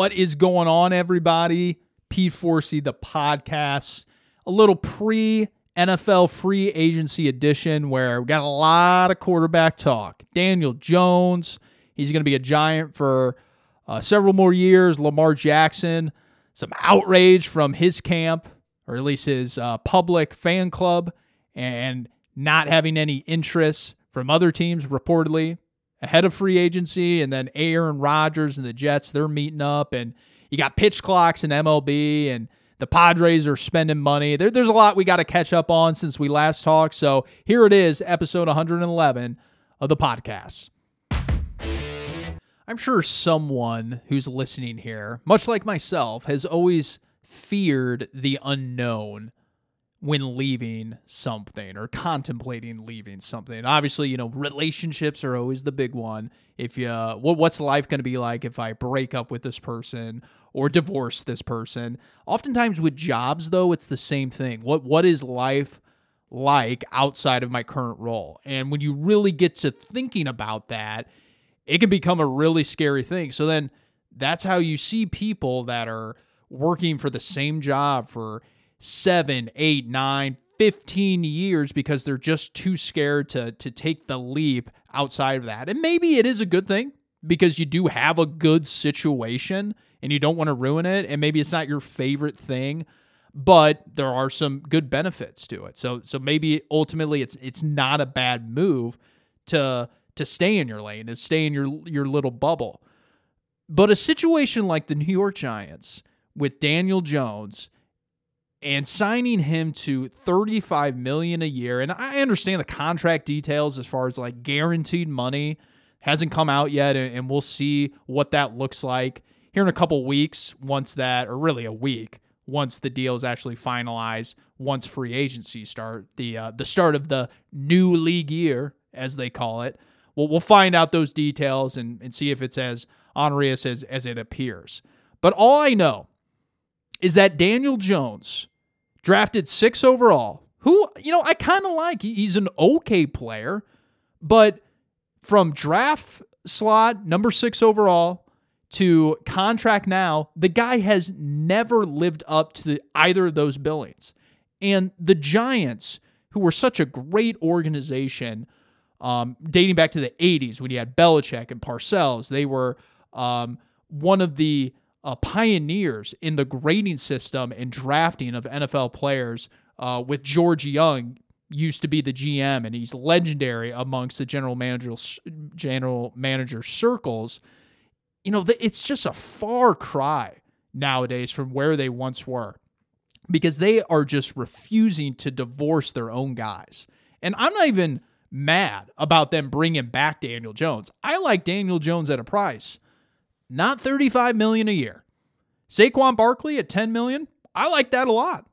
What is going on, everybody? Pete Forsey, the podcast, a little pre NFL free agency edition where we got a lot of quarterback talk. Daniel Jones, he's going to be a giant for uh, several more years. Lamar Jackson, some outrage from his camp, or at least his uh, public fan club, and not having any interest from other teams reportedly ahead of free agency, and then Aaron Rodgers and the Jets, they're meeting up, and you got pitch clocks in MLB, and the Padres are spending money. There, there's a lot we got to catch up on since we last talked. So here it is, episode 111 of the podcast. I'm sure someone who's listening here, much like myself, has always feared the unknown when leaving something or contemplating leaving something. Obviously, you know, relationships are always the big one. If you what what's life going to be like if I break up with this person or divorce this person? Oftentimes with jobs though, it's the same thing. What what is life like outside of my current role? And when you really get to thinking about that, it can become a really scary thing. So then that's how you see people that are working for the same job for seven, eight, nine, 15 years because they're just too scared to to take the leap outside of that. And maybe it is a good thing because you do have a good situation and you don't want to ruin it and maybe it's not your favorite thing, but there are some good benefits to it. So so maybe ultimately it's it's not a bad move to to stay in your lane and stay in your your little bubble. But a situation like the New York Giants with Daniel Jones and signing him to 35 million a year. And I understand the contract details as far as like guaranteed money hasn't come out yet and we'll see what that looks like here in a couple weeks once that or really a week once the deal is actually finalized once free agency start the uh, the start of the new league year as they call it. Well we'll find out those details and, and see if it's as onerous as as it appears. But all I know is that Daniel Jones drafted six overall, who, you know, I kind of like. He's an okay player, but from draft slot, number six overall, to contract now, the guy has never lived up to the, either of those billings. And the Giants, who were such a great organization, um, dating back to the 80s when you had Belichick and Parcells, they were um, one of the uh, pioneers in the grading system and drafting of NFL players. Uh, with George Young used to be the GM, and he's legendary amongst the general manager general manager circles. You know, it's just a far cry nowadays from where they once were because they are just refusing to divorce their own guys. And I'm not even mad about them bringing back Daniel Jones. I like Daniel Jones at a price not 35 million a year. Saquon Barkley at 10 million, I like that a lot.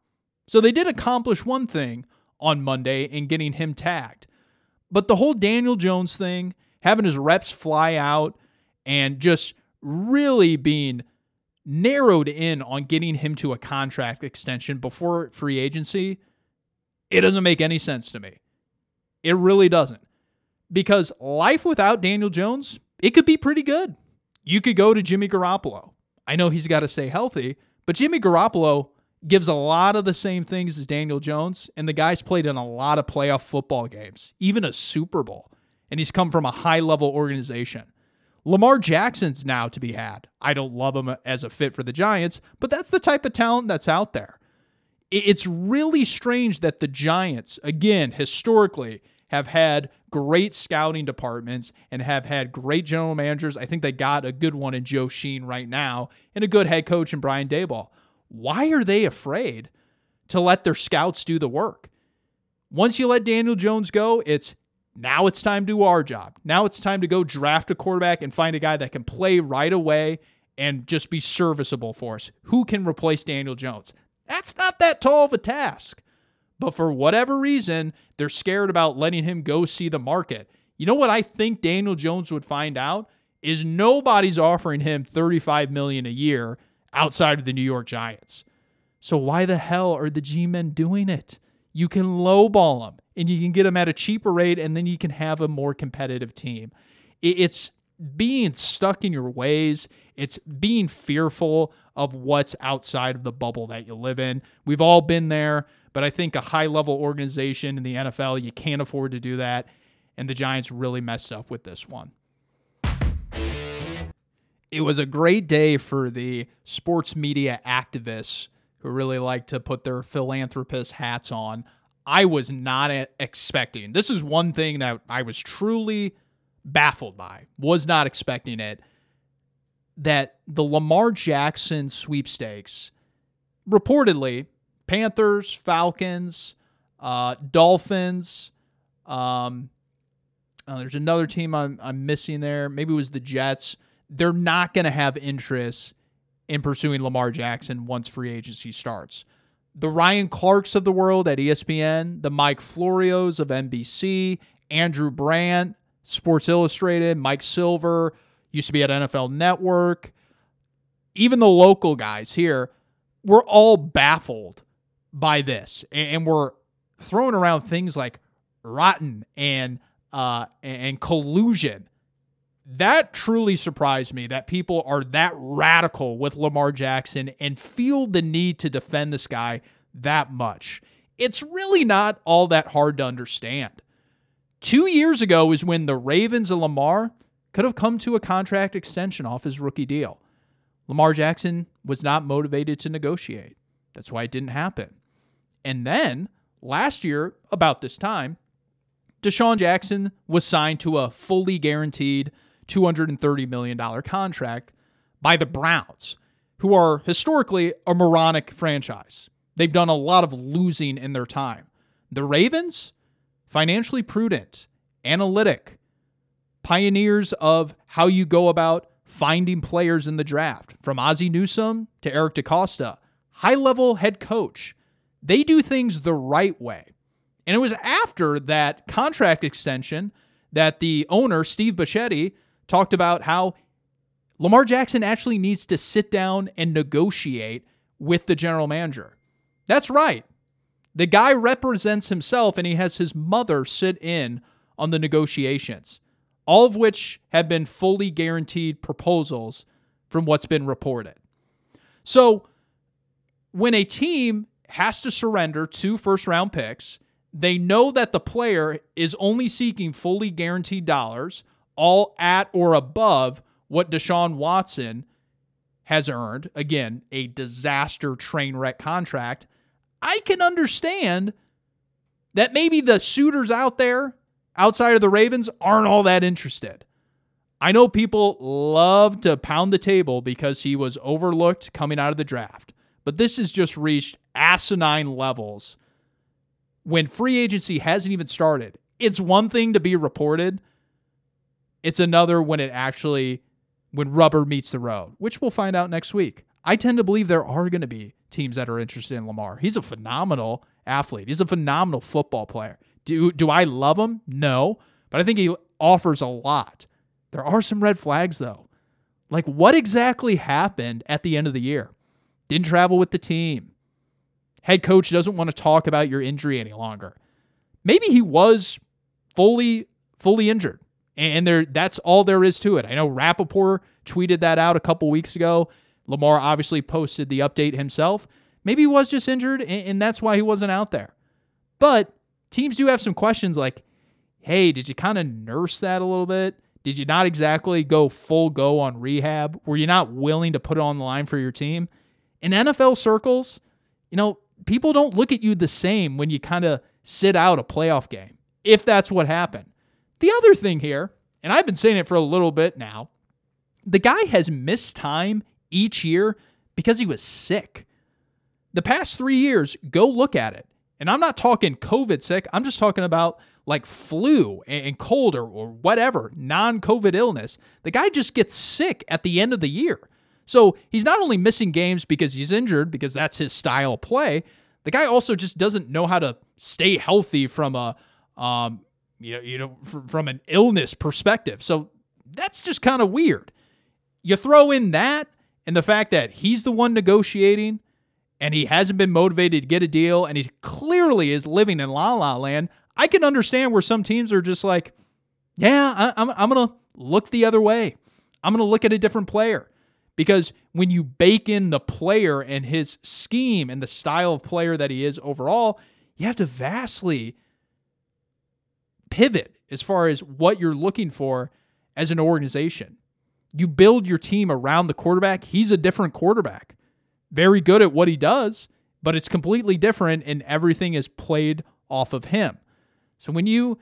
So they did accomplish one thing on Monday in getting him tagged. But the whole Daniel Jones thing, having his reps fly out and just really being narrowed in on getting him to a contract extension before free agency, it doesn't make any sense to me. It really doesn't. Because life without Daniel Jones, it could be pretty good. You could go to Jimmy Garoppolo. I know he's got to stay healthy, but Jimmy Garoppolo gives a lot of the same things as Daniel Jones, and the guy's played in a lot of playoff football games, even a Super Bowl, and he's come from a high level organization. Lamar Jackson's now to be had. I don't love him as a fit for the Giants, but that's the type of talent that's out there. It's really strange that the Giants, again, historically, have had great scouting departments and have had great general managers. I think they got a good one in Joe Schoen right now and a good head coach in Brian Daboll. Why are they afraid to let their scouts do the work? Once you let Daniel Jones go, it's now it's time to do our job. Now it's time to go draft a quarterback and find a guy that can play right away and just be serviceable for us. Who can replace Daniel Jones? That's not that tall of a task. But for whatever reason, they're scared about letting him go see the market. You know what I think Daniel Jones would find out is nobody's offering him 35 million a year outside of the New York Giants. So why the hell are the G-men doing it? You can lowball them and you can get them at a cheaper rate and then you can have a more competitive team. It's being stuck in your ways. It's being fearful of what's outside of the bubble that you live in. We've all been there, but I think a high level organization in the NFL, you can't afford to do that. And the Giants really messed up with this one. It was a great day for the sports media activists who really like to put their philanthropist hats on. I was not expecting. This is one thing that I was truly baffled by. Was not expecting it. That the Lamar Jackson sweepstakes, reportedly, Panthers, Falcons, uh, Dolphins. Um, oh, there's another team I'm, I'm missing there. Maybe it was the Jets. They're not going to have interest in pursuing Lamar Jackson once free agency starts. The Ryan Clarks of the world at ESPN, the Mike Florios of NBC, Andrew Brandt, Sports Illustrated, Mike Silver, used to be at NFL Network, even the local guys here, we're all baffled by this. And we're throwing around things like rotten and uh, and collusion that truly surprised me that people are that radical with Lamar Jackson and feel the need to defend this guy that much. It's really not all that hard to understand. Two years ago is when the Ravens and Lamar could have come to a contract extension off his rookie deal. Lamar Jackson was not motivated to negotiate. That's why it didn't happen. And then last year, about this time, Deshaun Jackson was signed to a fully guaranteed $230 million contract by the Browns, who are historically a moronic franchise. They've done a lot of losing in their time. The Ravens, financially prudent, analytic, pioneers of how you go about finding players in the draft, from Ozzie Newsome to Eric DeCosta, high level head coach. They do things the right way. And it was after that contract extension that the owner, Steve Bisciotti, talked about how Lamar Jackson actually needs to sit down and negotiate with the general manager. That's right. The guy represents himself and he has his mother sit in on the negotiations, all of which have been fully guaranteed proposals from what's been reported. So, when a team has to surrender two first round picks, they know that the player is only seeking fully guaranteed dollars all at or above what Deshaun Watson has earned. Again, a disaster train wreck contract. I can understand that maybe the suitors out there outside of the Ravens aren't all that interested. I know people love to pound the table because he was overlooked coming out of the draft, but this has just reached asinine levels when free agency hasn't even started. It's one thing to be reported, it's another when it actually when rubber meets the road, which we'll find out next week. I tend to believe there are going to be teams that are interested in Lamar. He's a phenomenal athlete. He's a phenomenal football player. Do do I love him? No, but I think he offers a lot. There are some red flags though. Like what exactly happened at the end of the year? Didn't travel with the team. Head coach doesn't want to talk about your injury any longer. Maybe he was fully fully injured. And there that's all there is to it. I know Rappaport tweeted that out a couple weeks ago. Lamar obviously posted the update himself. Maybe he was just injured and that's why he wasn't out there. But teams do have some questions like, hey, did you kind of nurse that a little bit? Did you not exactly go full go on rehab? Were you not willing to put it on the line for your team? In NFL circles, you know, people don't look at you the same when you kind of sit out a playoff game, if that's what happened. The other thing here, and I've been saying it for a little bit now, the guy has missed time each year because he was sick. The past three years, go look at it. And I'm not talking COVID sick, I'm just talking about like flu and cold or, or whatever, non COVID illness. The guy just gets sick at the end of the year. So he's not only missing games because he's injured, because that's his style of play, the guy also just doesn't know how to stay healthy from a um, you know, you know, from an illness perspective. So that's just kind of weird. You throw in that and the fact that he's the one negotiating and he hasn't been motivated to get a deal and he clearly is living in la la land. I can understand where some teams are just like, yeah, I, I'm, I'm going to look the other way. I'm going to look at a different player because when you bake in the player and his scheme and the style of player that he is overall, you have to vastly pivot as far as what you're looking for as an organization. You build your team around the quarterback. He's a different quarterback, very good at what he does, but it's completely different and everything is played off of him. So when you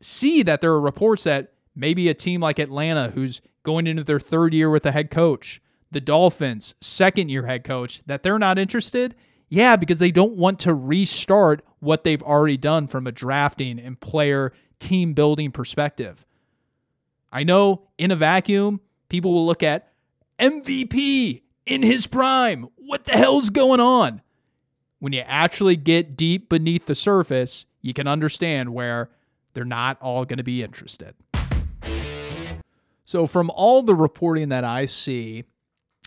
see that there are reports that maybe a team like Atlanta, who's going into their third year with a head coach, the Dolphins, second year head coach, that they're not interested, yeah, because they don't want to restart what they've already done from a drafting and player team building perspective. I know in a vacuum, people will look at MVP in his prime. What the hell's going on? When you actually get deep beneath the surface, you can understand where they're not all going to be interested. So, from all the reporting that I see,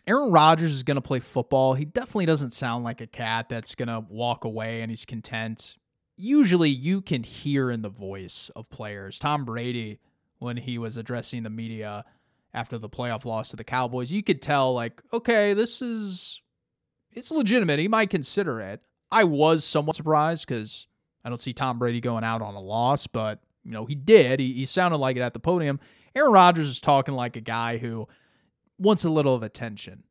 Aaron Rodgers is going to play football. He definitely doesn't sound like a cat that's going to walk away and he's content. Usually, you can hear in the voice of players. Tom Brady, when he was addressing the media after the playoff loss to the Cowboys, you could tell, like, okay, this is it's legitimate. He might consider it. I was somewhat surprised because I don't see Tom Brady going out on a loss, but you know he did. He, he sounded like it at the podium. Aaron Rodgers is talking like a guy who wants a little of attention.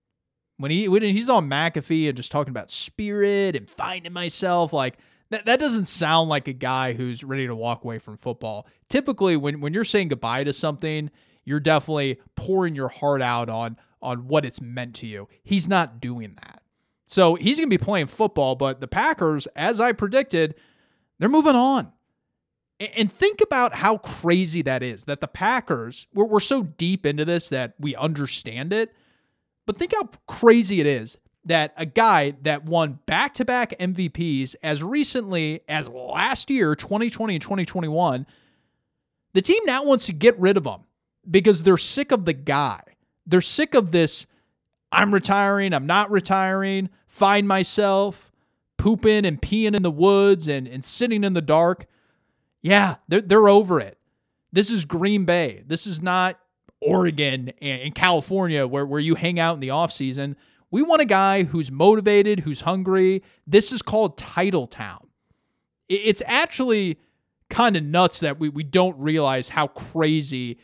When he when he's on McAfee and just talking about spirit and finding myself, like that, that doesn't sound like a guy who's ready to walk away from football. Typically, when when you're saying goodbye to something, you're definitely pouring your heart out on on what it's meant to you. He's not doing that. So he's going to be playing football, but the Packers, as I predicted, they're moving on. And think about how crazy that is that the Packers, we're, we're so deep into this that we understand it. But think how crazy it is that a guy that won back to back MVPs as recently as last year, 2020 and 2021, the team now wants to get rid of him because they're sick of the guy. They're sick of this I'm retiring, I'm not retiring, find myself, pooping and peeing in the woods and, and sitting in the dark. Yeah, they're, they're over it. This is Green Bay. This is not Oregon and California where, where you hang out in the offseason. We want a guy who's motivated, who's hungry. This is called Title Town. It's actually kind of nuts that we, we don't realize how crazy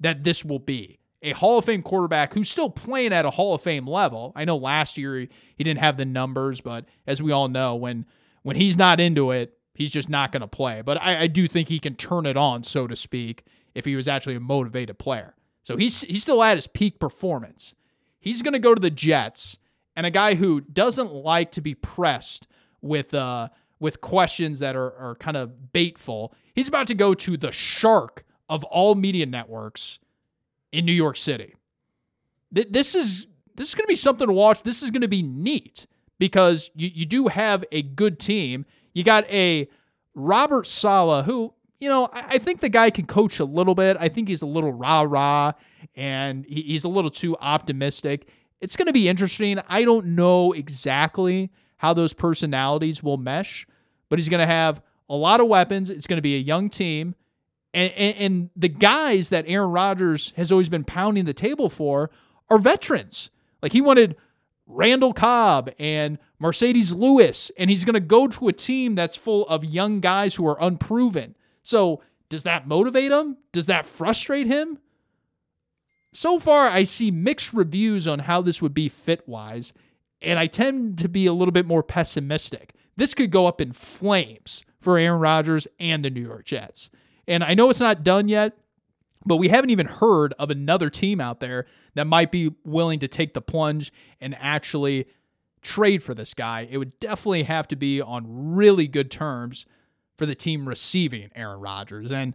that this will be. A Hall of Fame quarterback who's still playing at a Hall of Fame level. I know last year he, he didn't have the numbers, but as we all know, when when he's not into it, he's just not going to play. But I, I, do think he can turn it on, so to speak, if he was actually a motivated player. So he's he's still at his peak performance. He's going to go to the Jets, and a guy who doesn't like to be pressed with uh with questions that are are kind of baitful. He's about to go to the shark of all media networks in New York City. This is this is going to be something to watch. This is going to be neat because you, you do have a good team you got a Robert Saleh, who, you know, I, I think the guy can coach a little bit. I think he's a little rah rah and he, he's a little too optimistic. It's going to be interesting. I don't know exactly how those personalities will mesh, but he's going to have a lot of weapons. It's going to be a young team. And, and, and, the guys that Aaron Rodgers has always been pounding the table for are veterans. Like he wanted Randall Cobb and Marcedes Lewis, and he's going to go to a team that's full of young guys who are unproven. So, does that motivate him? Does that frustrate him? So far, I see mixed reviews on how this would be fit wise, and I tend to be a little bit more pessimistic. This could go up in flames for Aaron Rodgers and the New York Jets. And I know it's not done yet, but we haven't even heard of another team out there that might be willing to take the plunge and actually trade for this guy. It would definitely have to be on really good terms for the team receiving Aaron Rodgers. And,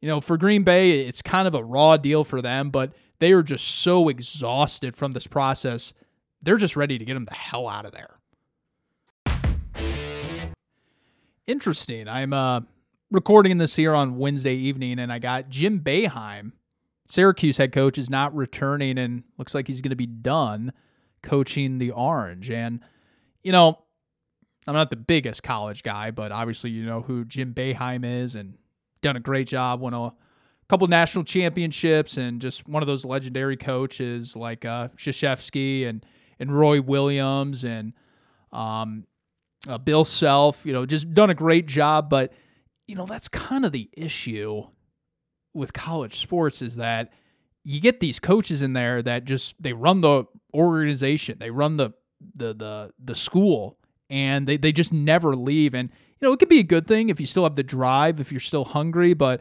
you know, for Green Bay, it's kind of a raw deal for them, but they are just so exhausted from this process. They're just ready to get him the hell out of there. Interesting. I'm uh recording this here on Wednesday evening, and I got Jim Boeheim, Syracuse head coach, is not returning, and looks like he's going to be done coaching the Orange. And you know, I'm not the biggest college guy, but obviously you know who Jim Boeheim is, and done a great job. Won a couple national championships and just one of those legendary coaches like uh, Krzyzewski and and Roy Williams and um, uh, Bill Self. You know, just done a great job. But you know, that's kind of the issue with college sports is that you get these coaches in there that just they run the organization, they run the the the the school, and they they just never leave. And you know, it could be a good thing if you still have the drive, if you're still hungry, but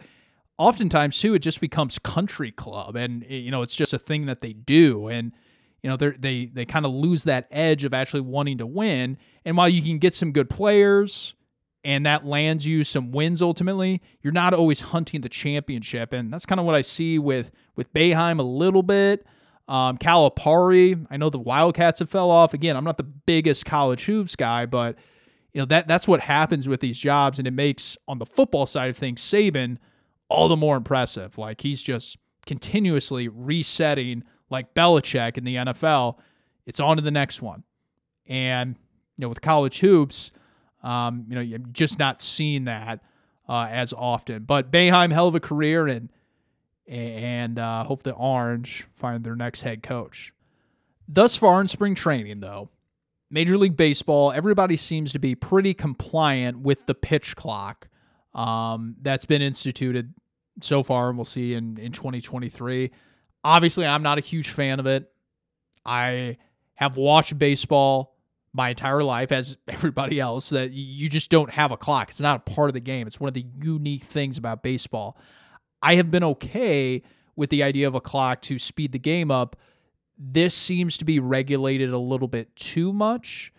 oftentimes too, it just becomes country club, and eh, you know, it's just a thing that they do, and you know, they they they kind of lose that edge of actually wanting to win. And while you can get some good players, and that lands you some wins ultimately, you're not always hunting the championship. And that's kind of what I see with with Boeheim a little bit. Um, Calipari, I know the Wildcats have fell off. Again, I'm not the biggest college hoops guy, but you know that that's what happens with these jobs, and it makes on the football side of things Saban all the more impressive. Like he's just continuously resetting, like Belichick in the NFL. It's on to the next one, and you know with college hoops um, you know, you're just not seeing that uh, as often. But Boeheim, hell of a career, and and uh, hope the Orange find their next head coach. Thus far in spring training, though, Major League Baseball, everybody seems to be pretty compliant with the pitch clock um, that's been instituted so far, and we'll see in, in 2023. Obviously, I'm not a huge fan of it. I have watched baseball my entire life, as everybody else, that you just don't have a clock. It's not a part of the game. It's one of the unique things about baseball. I have been okay with the idea of a clock to speed the game up. This seems to be regulated a little bit too much.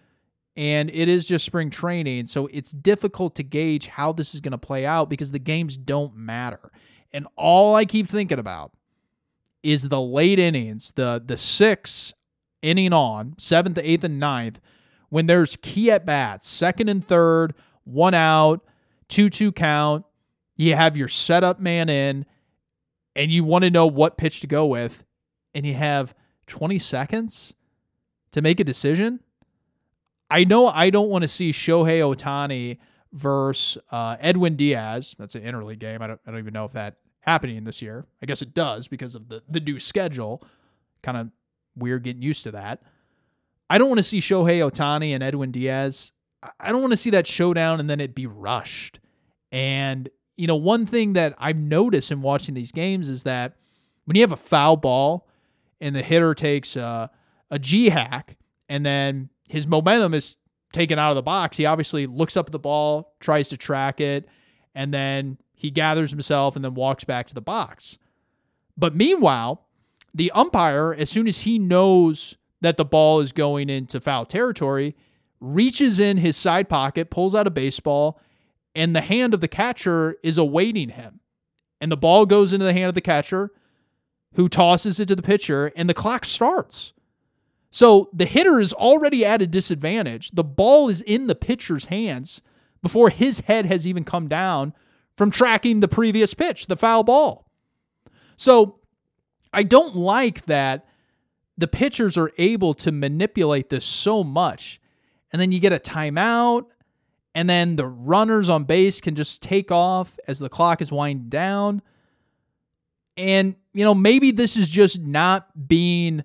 And it is just spring training. So it's difficult to gauge how this is going to play out because the games don't matter. And all I keep thinking about is the late innings, the the six inning on, seventh, eighth, and ninth, when there's key at bats, second and third, one out, 2 2 count, you have your setup man in, and you want to know what pitch to go with, and you have 20 seconds to make a decision. I know I don't want to see Shohei Ohtani versus uh, Edwin Diaz. That's an interleague game. I don't, I don't even know if that happening this year. I guess it does because of the, the new schedule. Kind of weird getting used to that. I don't want to see Shohei Ohtani and Edwin Diaz. I don't want to see that showdown and then it be rushed. And, you know, one thing that I've noticed in watching these games is that when you have a foul ball and the hitter takes a, a G hack and then his momentum is taken out of the box, he obviously looks up at the ball, tries to track it, and then he gathers himself and then walks back to the box. But meanwhile, the umpire, as soon as he knows that the ball is going into foul territory, reaches in his side pocket, pulls out a baseball, and the hand of the catcher is awaiting him. And the ball goes into the hand of the catcher, who tosses it to the pitcher, and the clock starts. So the hitter is already at a disadvantage. The ball is in the pitcher's hands before his head has even come down from tracking the previous pitch, the foul ball. So I don't like that the pitchers are able to manipulate this so much. And then you get a timeout, and then the runners on base can just take off as the clock is winding down. And, you know, maybe this is just not being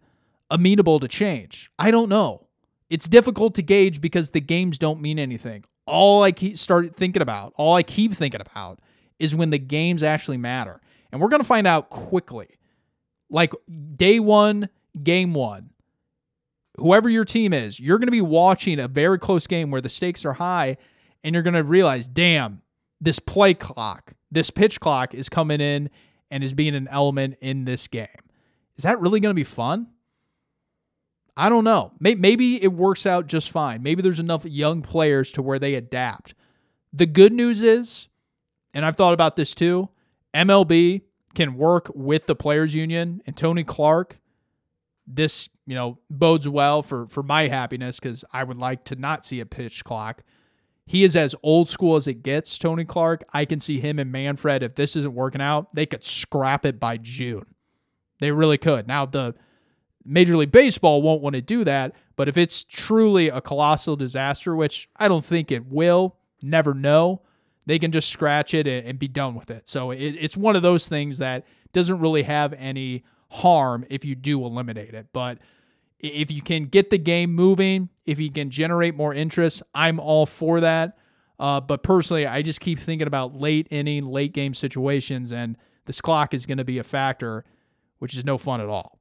amenable to change. I don't know. It's difficult to gauge because the games don't mean anything. All I keep start thinking about, all I keep thinking about is when the games actually matter. And we're going to find out quickly. Like day 1, game one, whoever your team is, you're going to be watching a very close game where the stakes are high and you're going to realize, damn, this play clock, this pitch clock is coming in and is being an element in this game. Is that really going to be fun? I don't know. Maybe it works out just fine. Maybe there's enough young players to where they adapt. The good news is, and I've thought about this too, MLB can work with the players union and Tony Clark this you know bodes well for for my happiness because I would like to not see a pitch clock. He is as old school as it gets, Tony Clark. I can see him and Manfred. If this isn't working out, they could scrap it by June. They really could. Now the Major League Baseball won't want to do that, but if it's truly a colossal disaster, which I don't think it will, never know, they can just scratch it and, be done with it. So it, it's one of those things that doesn't really have any harm if you do eliminate it. But if you can get the game moving, if you can generate more interest, I'm all for that. Uh, but personally, I just keep thinking about late inning, late game situations, and this clock is going to be a factor, which is no fun at all.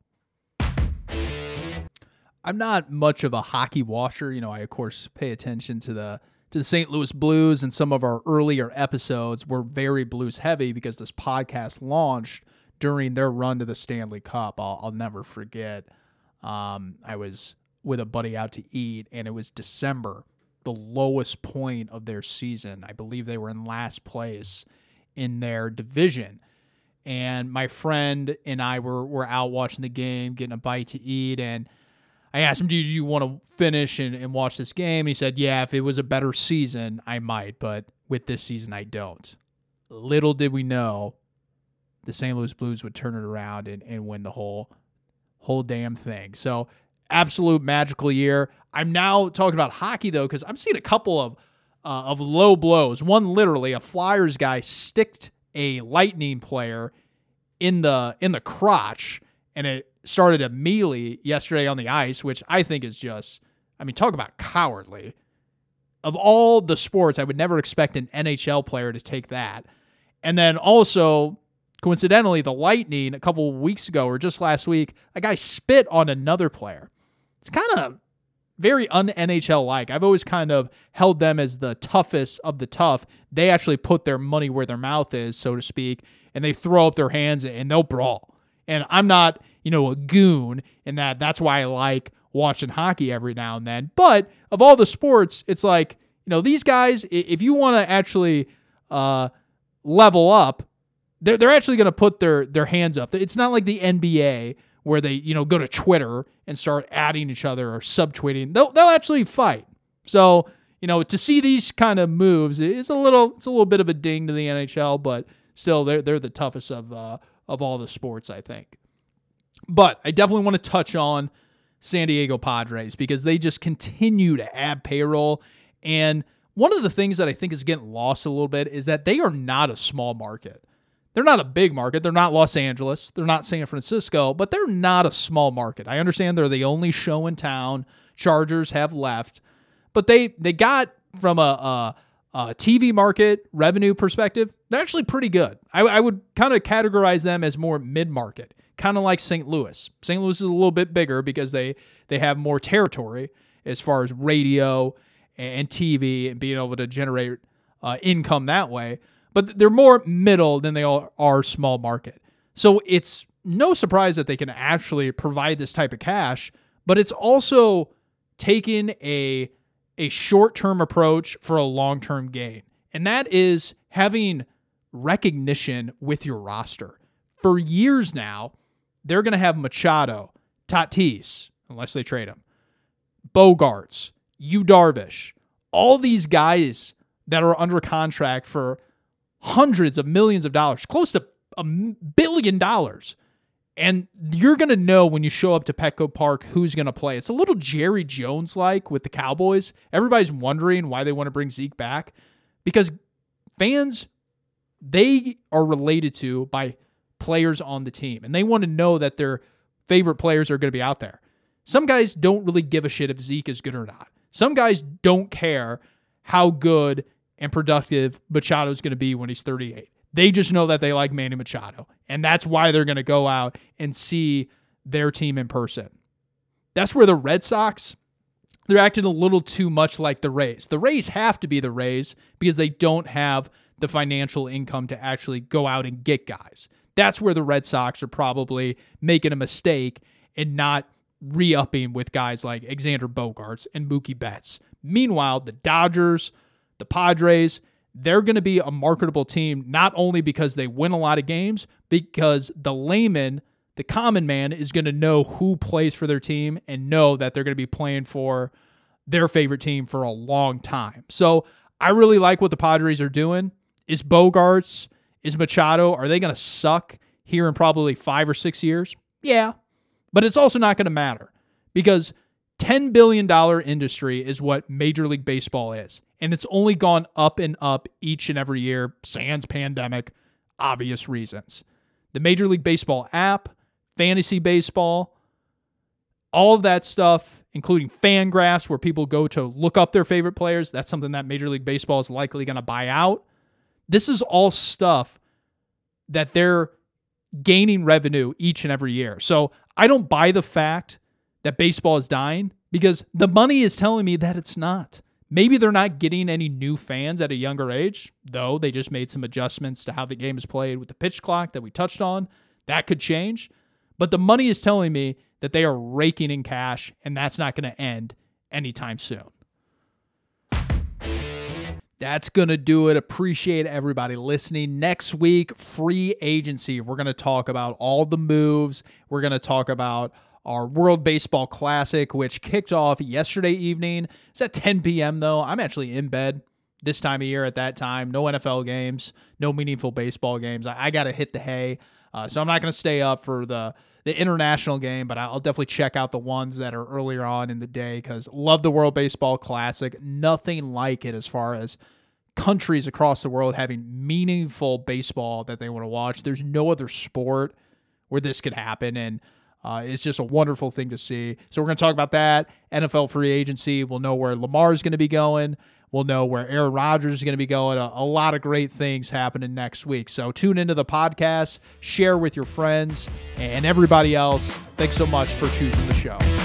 I'm not much of a hockey watcher. You know, I of course pay attention to the to the St. Louis Blues, and some of our earlier episodes were very Blues heavy because this podcast launched during their run to the Stanley Cup. I'll, I'll never forget. Um, I was with a buddy out to eat, and it was December, the lowest point of their season. I believe they were in last place in their division. And my friend and I were, were out watching the game, getting a bite to eat, and I asked him, "Do you want to finish and, and watch this game?" And he said, "Yeah, if it was a better season, I might, but with this season, I don't." Little did we know, the St. Louis Blues would turn it around and, and win the whole whole damn thing. So absolute magical year. I'm now talking about hockey though, because I'm seeing a couple of uh, of low blows. One literally, a Flyers guy sticked a Lightning player in the in the crotch, and it started a melee yesterday on the ice, which I think is just, I mean, talk about cowardly. Of all the sports, I would never expect an NHL player to take that. And then also, coincidentally, the Lightning a couple weeks ago or just last week, a guy spit on another player. It's kind of very un NHL like. I've always kind of held them as the toughest of the tough. They actually put their money where their mouth is, so to speak, and they throw up their hands and they'll brawl. And I'm not, you know, a goon in that. That's why I like watching hockey every now and then. But of all the sports, it's like, you know, these guys, if you want to actually uh, level up, they're, they're actually going to put their, their hands up. It's not like the NBA where they, you know, go to Twitter and start adding each other or subtweeting. They'll, they'll actually fight. So, you know, to see these kind of moves is a little, it's a little bit of a ding to the NHL, but still they're, they're the toughest of, uh, of all the sports, I think. But I definitely want to touch on San Diego Padres because they just continue to add payroll. And one of the things that I think is getting lost a little bit is that they are not a small market. They're not a big market. They're not Los Angeles. They're not San Francisco, but they're not a small market. I understand they're the only show in town. Chargers have left, but they they got from a, a uh, TV market revenue perspective, they're actually pretty good. I, I would kind of categorize them as more mid market, kind of like St. Louis. St. Louis is a little bit bigger because they they have more territory as far as radio and TV and being able to generate uh, income that way. But they're more middle than they all are small market. So it's no surprise that they can actually provide this type of cash, but it's also taken a a short term approach for a long term gain. And that is having recognition with your roster. For years now, they're going to have Machado, Tatis, unless they trade him, Bogaerts, Yu Darvish, all these guys that are under contract for hundreds of millions of dollars, close to a billion dollars. And you're going to know when you show up to Petco Park who's going to play. It's a little Jerry Jones like with the Cowboys. Everybody's wondering why they want to bring Zeke back because fans, they are related to by players on the team and they want to know that their favorite players are going to be out there. Some guys don't really give a shit if Zeke is good or not. Some guys don't care how good and productive Machado is going to be when he's 38. They just know that they like Manny Machado, and that's why they're going to go out and see their team in person. That's where the Red Sox they're acting a little too much like the Rays. The Rays have to be the Rays because they don't have the financial income to actually go out and get guys. That's where the Red Sox are probably making a mistake and not re-upping with guys like Xander Bogaerts and Mookie Betts. Meanwhile, the Dodgers, the Padres, they're going to be a marketable team not only because they win a lot of games, because the layman, the common man, is going to know who plays for their team and know that they're going to be playing for their favorite team for a long time. So I really like what the Padres are doing. Is Bogaerts, is Machado, are they going to suck here in probably five or six years? Yeah. But it's also not going to matter because $10 billion industry is what Major League Baseball is. And it's only gone up and up each and every year, sans pandemic, obvious reasons. The Major League Baseball app, fantasy baseball, all of that stuff, including Fangraphs, where people go to look up their favorite players. That's something that Major League Baseball is likely going to buy out. This is all stuff that they're gaining revenue each and every year. So I don't buy the fact that baseball is dying because the money is telling me that it's not. Maybe they're not getting any new fans at a younger age, though they just made some adjustments to how the game is played with the pitch clock that we touched on. That could change. But the money is telling me that they are raking in cash, and that's not going to end anytime soon. That's going to do it. Appreciate everybody listening. Next week, free agency. We're going to talk about all the moves. We're going to talk about our World Baseball Classic, which kicked off yesterday evening. It's at 10 p.m., though. I'm actually in bed this time of year at that time. No NFL games, no meaningful baseball games. I, I got to hit the hay. Uh, so I'm not going to stay up for the the international game, but I'll definitely check out the ones that are earlier on in the day because love the World Baseball Classic. Nothing like it as far as countries across the world having meaningful baseball that they want to watch. There's no other sport where this could happen, and uh, it's just a wonderful thing to see. So we're going to talk about that. NFL free agency. We'll know where Lamar is going to be going. We'll know where Aaron Rodgers is going to be going. A, a, lot of great things happening next week. So tune into the podcast, share with your friends and everybody else. Thanks so much for choosing the show.